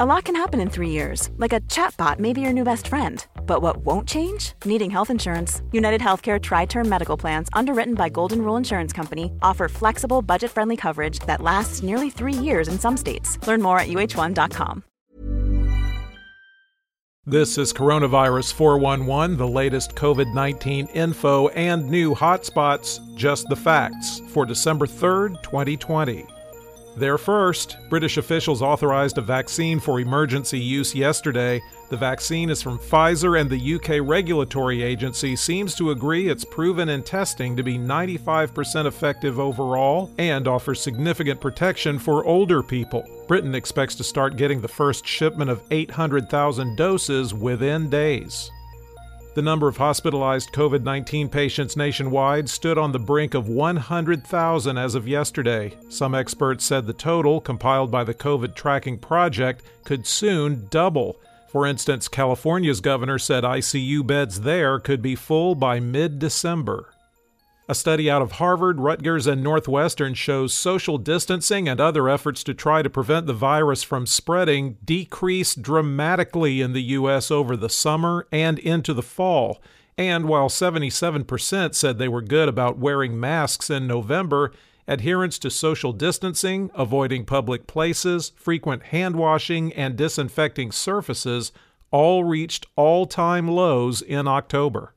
A lot can happen in three years, like a chatbot may be your new best friend. But what won't change? Needing health insurance. United Healthcare Tri Term Medical Plans, underwritten by Golden Rule Insurance Company, offer flexible, budget friendly coverage that lasts nearly three years in some states. Learn more at uhone.com. This is Coronavirus 411, the latest COVID 19 info and new hotspots, just the facts, for December 3rd, 2020. There first, British officials authorized a vaccine for emergency use yesterday. The vaccine is from Pfizer, and the UK regulatory agency seems to agree it's proven in testing to be 95% effective overall and offers significant protection for older people. Britain expects to start getting the first shipment of 800,000 doses within days. The number of hospitalized COVID 19 patients nationwide stood on the brink of 100,000 as of yesterday. Some experts said the total, compiled by the COVID Tracking Project, could soon double. For instance, California's governor said ICU beds there could be full by mid December. A study out of Harvard, Rutgers, and Northwestern shows social distancing and other efforts to try to prevent the virus from spreading decreased dramatically in the U.S. over the summer and into the fall. And while 77% said they were good about wearing masks in November, adherence to social distancing, avoiding public places, frequent hand washing, and disinfecting surfaces all reached all time lows in October.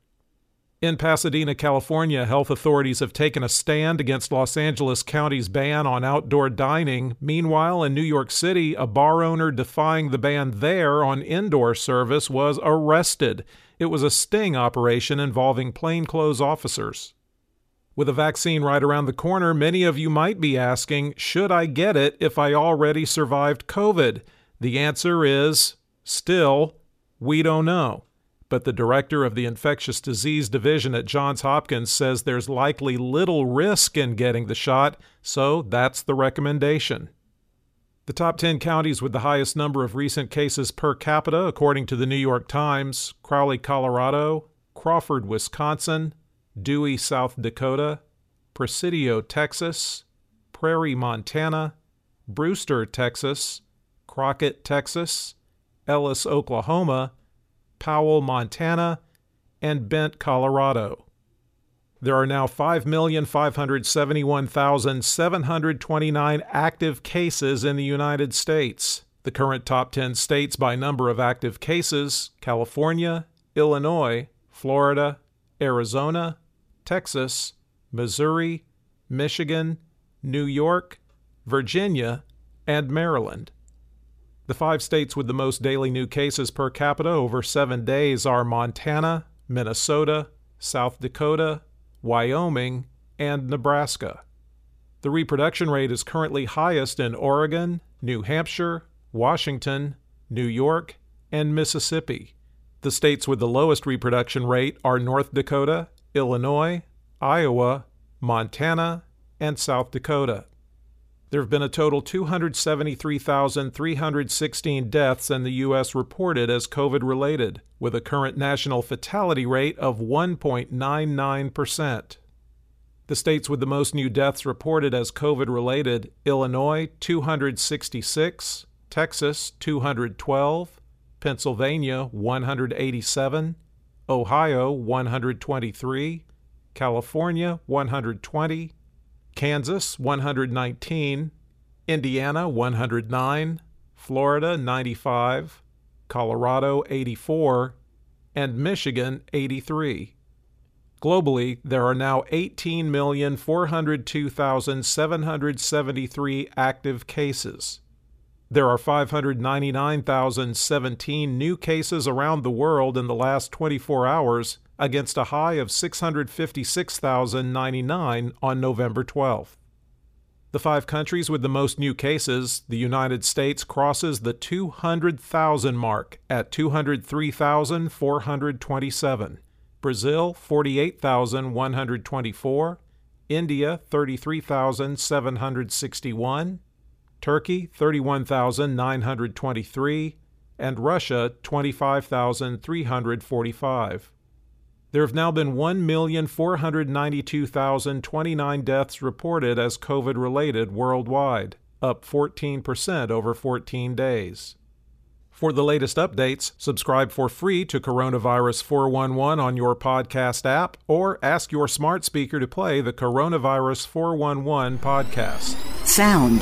In Pasadena, California, health authorities have taken a stand against Los Angeles County's ban on outdoor dining. Meanwhile, in New York City, a bar owner defying the ban there on indoor service was arrested. It was a sting operation involving plainclothes officers. With a vaccine right around the corner, many of you might be asking, should I get it if I already survived COVID? The answer is still, we don't know but the director of the infectious disease division at Johns Hopkins says there's likely little risk in getting the shot, so that's the recommendation. The top 10 counties with the highest number of recent cases per capita, according to the New York Times Crowley, Colorado, Crawford, Wisconsin, Dewey, South Dakota, Presidio, Texas, Prairie, Montana, Brewster, Texas, Crockett, Texas, Ellis, Oklahoma, Powell, Montana, and Bent, Colorado. There are now 5,571,729 active cases in the United States. The current top 10 states by number of active cases California, Illinois, Florida, Arizona, Texas, Missouri, Michigan, New York, Virginia, and Maryland. The five states with the most daily new cases per capita over seven days are Montana, Minnesota, South Dakota, Wyoming, and Nebraska. The reproduction rate is currently highest in Oregon, New Hampshire, Washington, New York, and Mississippi. The states with the lowest reproduction rate are North Dakota, Illinois, Iowa, Montana, and South Dakota. There have been a total 273,316 deaths in the U.S. reported as COVID related, with a current national fatality rate of 1.99%. The states with the most new deaths reported as COVID related Illinois 266, Texas 212, Pennsylvania 187, Ohio 123, California 120, Kansas 119, Indiana 109, Florida 95, Colorado 84, and Michigan 83. Globally, there are now 18,402,773 active cases. There are 599,017 new cases around the world in the last 24 hours against a high of 656,099 on November 12th. The five countries with the most new cases, the United States crosses the 200,000 mark at 203,427. Brazil 48,124, India 33,761, Turkey 31,923, and Russia 25,345. There have now been 1,492,029 deaths reported as COVID related worldwide, up 14% over 14 days. For the latest updates, subscribe for free to Coronavirus 411 on your podcast app or ask your smart speaker to play the Coronavirus 411 podcast. Sound